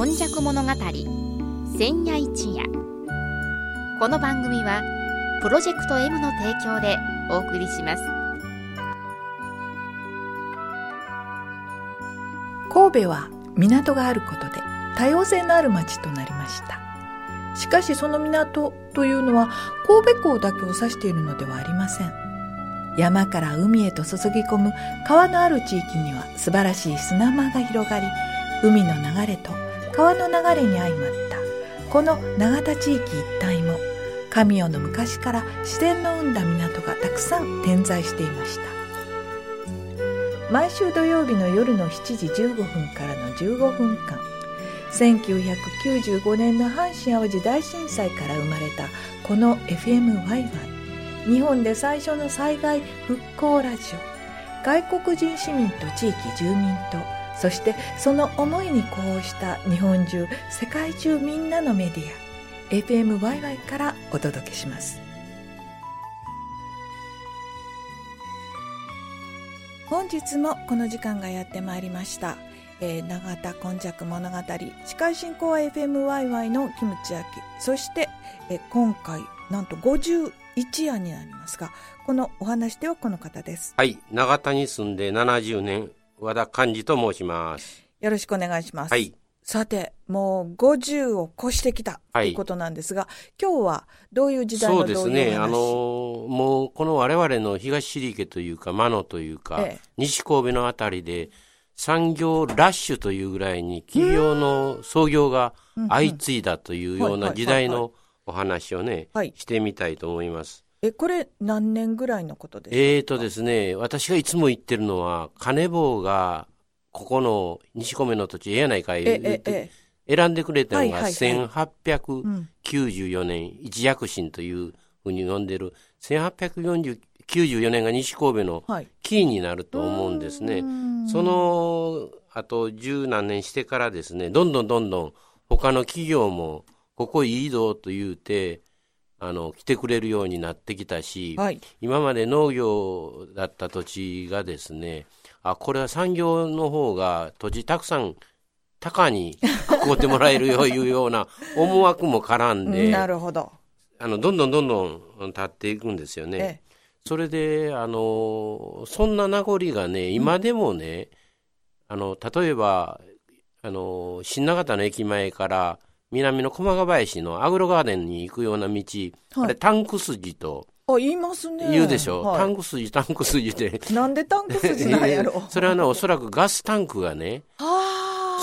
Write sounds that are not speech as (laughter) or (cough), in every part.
今昔物語千夜一夜。この番組はプロジェクト M の提供でお送りします。神戸は港があることで多様性のある町となりました。しかしその港というのは神戸港だけを指しているのではありません。山から海へと注ぎ込む川のある地域には素晴らしい砂間が広がり海の流れと川の流れに相まった。この永田地域一帯も神代の昔から自然の生んだ港がたくさん点在していました。毎週土曜日の夜の7時15分からの15分間1995年の阪神・淡路大震災から生まれたこの FMYY 日本で最初の災害復興ラジオ。外国人市民と地域住民とそしてその思いに呼応した日本中世界中みんなのメディア FMYY からお届けします。本日もこの時間がやってまいりました。えー、永田今昔物語司会進行は FMYY のキムチ焼き。そして、えー、今回なんと51夜になりますがこのお話ではこの方です。はい永田に住んで70年。和田寛治と申します。よろしくお願いします。はい。さて、もう50を越してきたということなんですが、はい、今日はどういう時代のそうですね、あのもうこの我々の東尻家というか、真野というか、ええ、西神戸のあたりで、産業ラッシュというぐらいに企業の創業が相次いだというような時代のお話をね、してみたいと思います。え、これ何年ぐらいのことですか？えーとですね、私がいつも言ってるのは、金棒がここの西米の土地ええやないかい言って選んでくれたのが1894年、一躍進というふうに呼んでる、1894年が西神戸のキーになると思うんですね。はい、そのあと十何年してからですね、どんどんどんどん他の企業もここいいぞと言うて、あの来てくれるようになってきたし、はい、今まで農業だった土地がですねあこれは産業の方が土地たくさん高に買うてもらえるよいうような思惑も絡んでなるほど。あのどんどんどんどん立っていくんですよね。ええ、それであのそんな名残がね今でもね、うん、あの例えばあの新長田の駅前から南の駒ヶ林のアグロガーデンに行くような道、はい、あれタンク筋とあ言いますね。言うでしょ、はい、タンク筋タンク筋で。なんでタンク筋なんやろ？(laughs) それはねおそらくガスタンクがね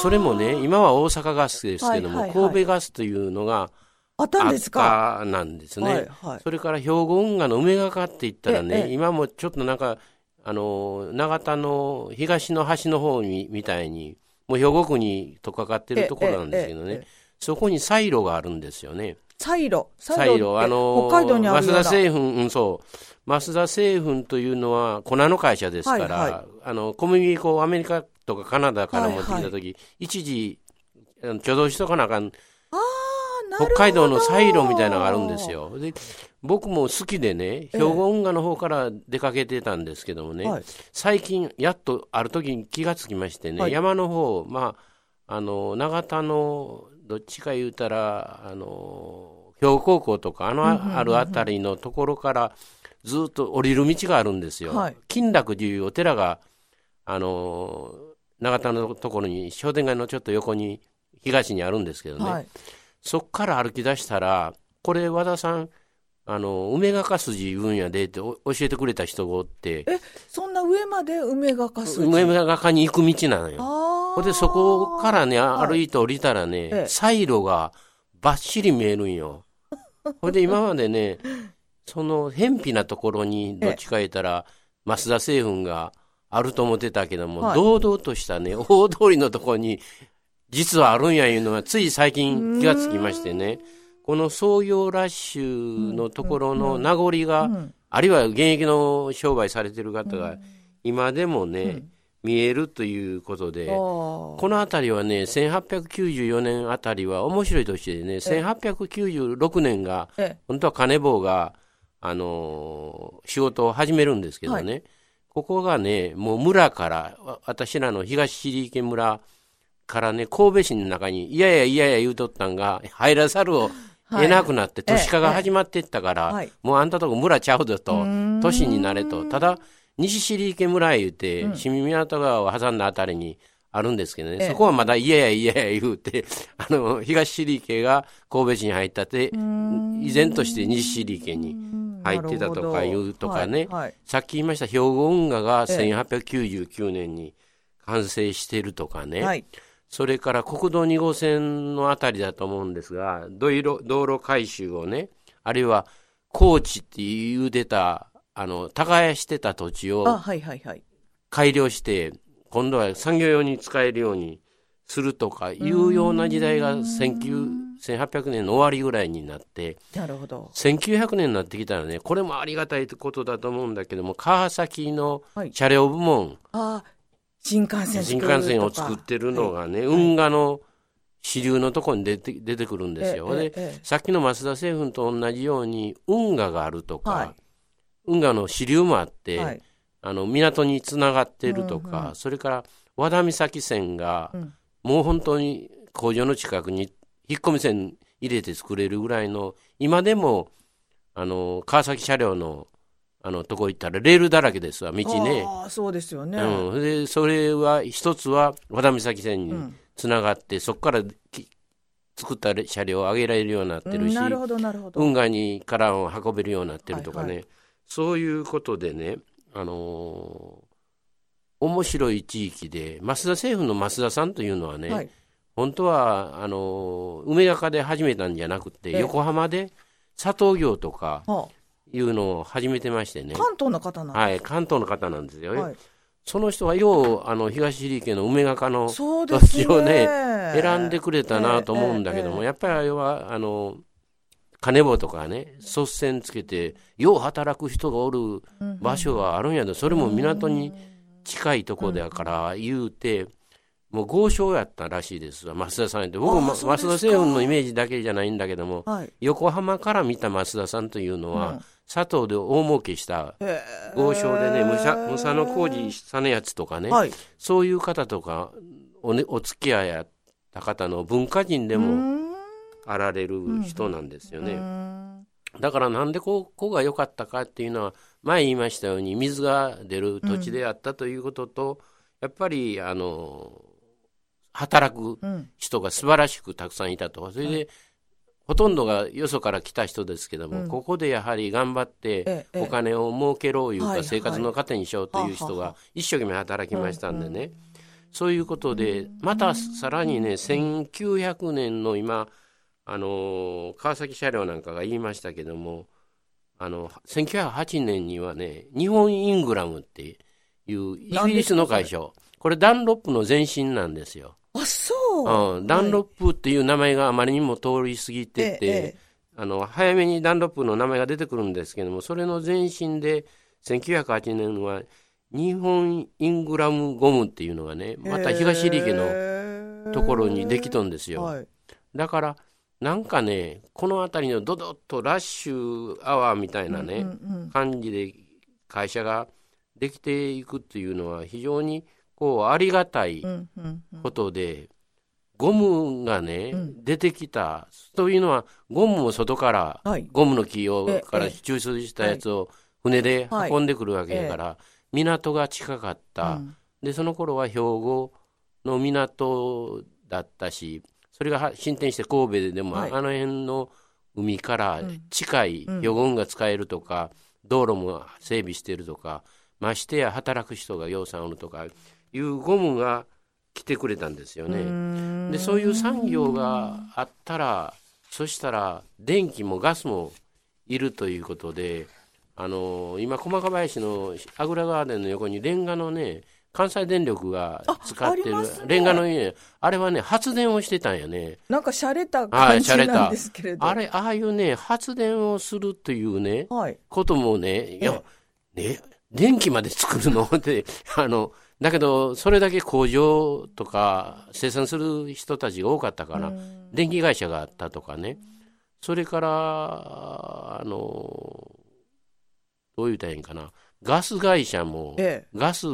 それもね今は大阪ガスですけども、はいはいはい、神戸ガスというのがあったんですか？なんですね、はいはい、それから兵庫運河の梅ヶかって言ったらね今もちょっとなんかあの永田の東の端の方にみたいにもう兵庫区にとかかってるところなんですけどね、そこにサイロがあるんですよね。サイロ？サイロあの北海道にある増田製粉、うん、そう。増田製粉というのは粉の会社ですから、はいはい、あの小麦粉をアメリカとかカナダから持ってきた時、はいはい、一時挙動しとかなあかん北海道のサイロみたいなのがあるんですよ。で僕も好きでね兵庫運河の方から出かけてたんですけどもね、最近やっとある時に気がつきましてね、はい、山の方まああの永田のどっちか言うたらあの兵庫高校とかあのあるあたりのところからずっと降りる道があるんですよ。はい、金楽寺いうお寺があの永田のところに商店街のちょっと横に東にあるんですけどね、はい、そっから歩き出したらこれ和田さんあの梅ヶか筋言うんやでって教えてくれた人がおって。えそんな上まで梅ヶか筋？梅ヶかに行く道なのよほんでそこからね歩いて降りたらね、はい、サイロがばっしり見えるんよ。ほんで今までねその偏僻なところにどっちか言ったら増田製粉があると思ってたけども、はい、堂々としたね大通りのところに実はあるんやいうのがつい最近気がつきましてね。この創業ラッシュのところの名残が、あるいは現役の商売されてる方が今でもね、見えるということで、この辺りはね、1894年あたりは面白い年でね、1896年が、本当は金棒が、あの仕事を始めるんですけどね、はい、ここがね、もう村から、私らの東尻池村からね、神戸市の中に、いやいやいやいや言うとったんが、入らざるを得なくなって、都市化が始まっていったから、もうあんたとこ村ちゃうぞと、都市になれと。ただ、西尻池村へ言うて、清水港川を挟んだあたりにあるんですけどね、そこはまだいやいやいやいや言うて、(laughs) あの、東尻池が神戸市に入ったって、依然として西尻池に入ってたとかいうとかね、はいはい、さっき言いました兵庫運河が1899年に完成してるとかね、はい、それから国道2号線のあたりだと思うんですが、道路道路改修をね、あるいは高知って言うてた、あの、耕してた土地を改良して、今度は産業用に使えるようにするとかいうような時代が1800年の終わりぐらいになってなるほど。1900年になってきたらねこれもありがたいことだと思うんだけども川崎の車両部門、はい、新幹線新幹線を作ってるのがね、はい、運河の支流のところに出て出てくるんですよ。で、さっきの増田製粉と同じように運河があるとか、はい、運河の支流もあって、あの港につながってるとか、うんうん、それから和田岬線が、うん、もう本当に工場の近くに引っ込み線入れて作れるぐらいの今でもあの川崎車両のあのとこ行ったらレールだらけですわ道ね。あそうですよね、うん、でそれは一つは和田岬線につながって、うん、そこから作った車両を上げられるようになってるし、なるほどなる運河にからを運べるようになってるとかね、はいはい、そういうことでねあのー、面白い地域で、増田政府の増田さんというのはね、はい、本当はあのー、梅ヶで始めたんじゃなくて、横浜で砂糖業とかいうのを始めてましてね。関東の方なんはい、関東の方なんですよ。はい、その人はよう、あの、東入家の梅ヶ丘の土地をね、ね選んでくれたなと思うんだけども、やっぱりあれは、あの、金棒とかね、率先つけて、よう働く人がおる場所があるんやで、それも港に近いとこだから言うて、もう豪商やったらしいですわ、増田さんって。僕も増田製粉のイメージだけじゃないんだけども、はい、横浜から見た増田さんというのは、うん、佐藤で大儲けした豪商でね、武者武者の工事さのやつとかね、はい、そういう方とかお,、ね、お付き合いやった方の文化人でも、あられる人なんですよね。だからなんでここが良かったかっていうのは前言いましたように水が出る土地であったということと、やっぱりあの働く人が素晴らしくたくさんいたと。それで、ほとんどがよそから来た人ですけども、ここでやはり頑張ってお金を儲けろいうか、生活の糧にしようという人が一生懸命働きましたんでね、そういうことでまたさらにね1900年の今あの川崎車両なんかが言いましたけどもあの1908年にはね日本イングラムっていうイギリスの会社これダンロップの前身なんですよ。あそう、うん、ダンロップっていう名前があまりにも通り過ぎてて、ええ、あの早めにダンロップの名前が出てくるんですけどもそれの前身で1908年は日本イングラムゴムっていうのがねまた東入家のところにできとんですよ。はい、だからなんかね、この辺りのドドッとラッシュアワーみたいなね、うんうんうん、感じで会社ができていくっていうのは非常にこうありがたいことで、うんうん。うん、ゴムがね、うん、出てきた。というのはゴムも外から、はい、ゴムの木をから抽出したやつを船で運んでくるわけだから、はい、港が近かった、うん、でその頃は兵庫の港だったしそれが進展して神戸ででも、はい、あの辺の海から近い余言が使えるとか、うん、道路も整備してるとかましてや働く人が養蚕おるとかいうゴムが来てくれたんですよね。でそういう産業があったらそしたら電気もガスもいるということであの今駒ヶ林のあぐらガーデンの横にレンガのね関西電力が使ってる、レンガの家、あれはね、発電をしてたんやね。なんか洒落た感じなんですけれど。あれ、ああいうね、発電をするというね、はい、こともね、いや、ね、電気まで作るの？(laughs) って、あの、だけど、それだけ工場とか生産する人たちが多かったから、電気会社があったとかね、それから、あの、どう言うたらいいんかな、ガス会社も、ええ、ガス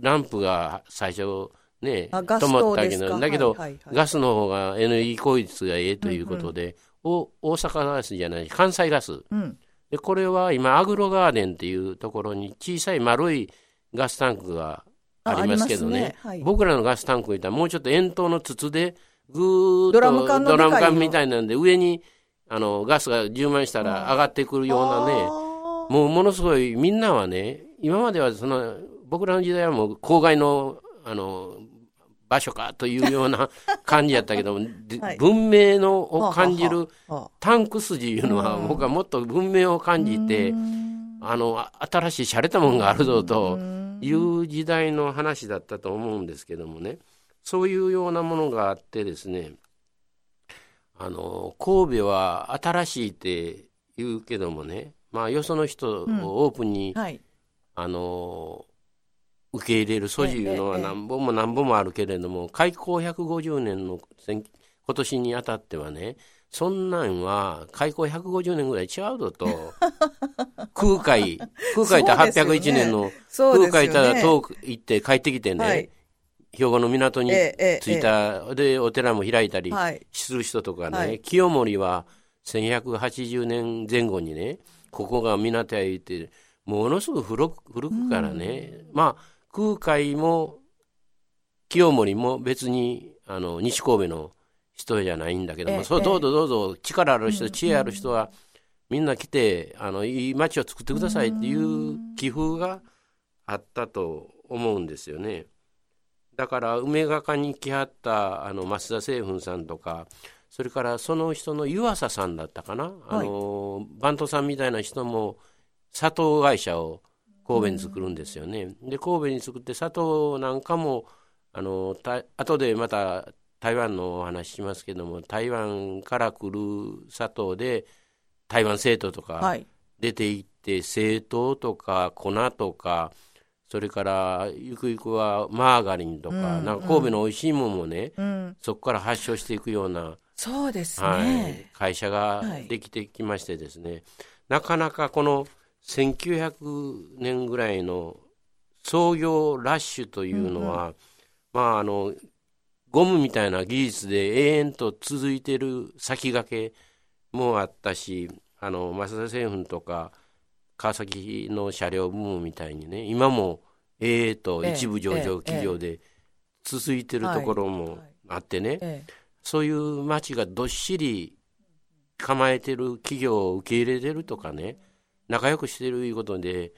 ランプが最初ね、と思ったけど、だけど、ガスの方がエネルギー効率がええということで、うんうん、大阪ガスじゃない、関西ガス、うん、でこれは今、アグロガーデンっていうところに小さい丸いガスタンクがありますけどね、僕らのガスタンクいったらもうちょっと円筒の筒で、ぐーっとドラム缶みたいなんで、上にあのガスが充満したら上がってくるようなね、もうものすごい、みんなはね、今まではその僕らの時代はもう郊外のあの場所かというような (laughs) 感じやったけど、はい、文明のを感じるタンク筋いうのは、僕はもっと文明を感じて、あの新しい洒落たもんがあるぞという時代の話だったと思うんですけどもね。そういうようなものがあってですねあの神戸は新しいって言うけどもねまあよその人をオープンに、うんはい、あの受け入れる素地いうのは何本も何本もあるけれども、開港150年の今年にあたってはね、そんなんは開港150年ぐらい違うぞと。(laughs) 空海、空海って801年の、空海った遠く行って帰ってきてね、兵庫の港に着いた、で、お寺も開いたりする人とかね、清盛は1180年前後にね、ここが港や言って、ものすごく古くからね、まあ、空海も清盛も別にあの西神戸の人じゃないんだけども、そうどうぞどうぞ力ある人、知恵ある人はみんな来てあのいい町を作ってくださいっていう寄付があったと思うんですよね。だから梅ヶ丘に来はったあの増田清雲さんとかそれからその人の湯浅さんだったかな、はい、あのバントさんみたいな人も砂糖会社を神戸に作るんですよね。で神戸に作って砂糖なんかもあのた後でまた台湾のお話しますけども台湾から来る砂糖で台湾製糖とか出ていって、はい、製糖とか粉とかそれからゆくゆくはマーガリンとかうん、なんか神戸の美味しいものもね、うん、そこから発祥していくようなそうですね、はい、会社ができてきましてですね、はい、なかなかこの1900年ぐらいの創業ラッシュというのは、うんうん、まああのゴムみたいな技術で永遠と続いてる先駆けもあったしあの増田製粉とか川崎の車両部門みたいにね今もええと一部上場企業で続いてるところもあってね、そういう町がどっしり構えてる企業を受け入れてるとかね、仲良くしてるいうことで、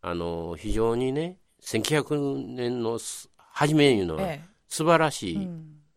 あの、非常にね、1900年の初めいうのは、素晴らしい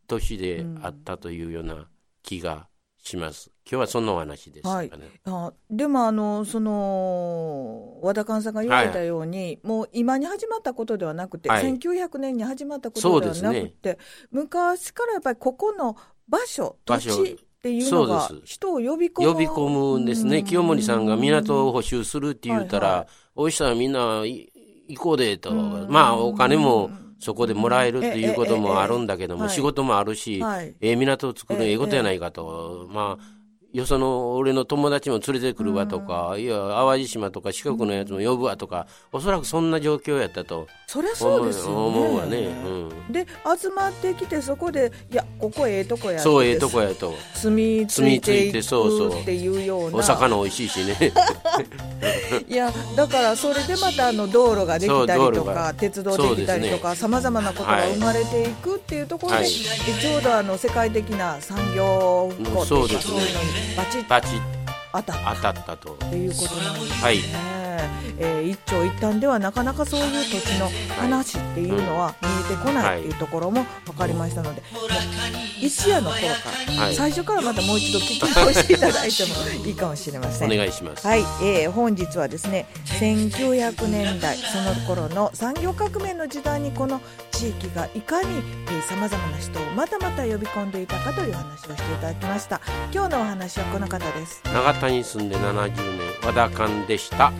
年であったというような気がします。今日はそんなお話です、ね、はい、あでもあのその和田寛さんが言われたように、はい、もう今に始まったことではなくて、はい、1900年に始まったことではなくて、ね、昔からやっぱりここの場所土地っていうのが人を呼び込む呼び込むんですね、清盛さんが港を補修するって言ったら、はいはい、おいしさみんな行こうでと、まあお金もそこでもらえるっていうこともあるんだけども、仕事もあるし、ええ港を作るええことやないかと、まあよその俺の友達も連れてくるわとか、いや淡路島とか四国のやつも呼ぶわとか、おそらくそんな状況やったと。そりゃそうですよ、ね、思うわね、うん、で集まってきてそこでいやここええとこやそうええとこやと。住み着いていくっていうような。お魚美味しいしね。(laughs) いやだからそれでまたあの道路ができたりとか鉄道できたりとかさまざまなことが生まれていくっていうところで、はい、ちょうどあの世界的な産業復興っていうそういうのにバチッバチッ当たった当たったということなんですね。はいえー、一長一短ではなかなかそういう土地の話っていうのは見えてこないっていうところも分かりましたので、一夜の頃から、はい、最初からまたもう一度聞き直していただいてもいいかもしれません。お願いします。はい、えー、本日はですね1900年代その頃の産業革命の時代にこの地域がいかにさまざまな人をまたまた呼び込んでいたかという話をしていただきました。今日のお話はこの方です。永田に住んで70年和田勘でした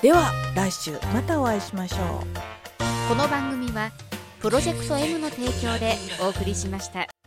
では来週またお会いしましょうこの番組はプロジェクト M の提供でお送りしました。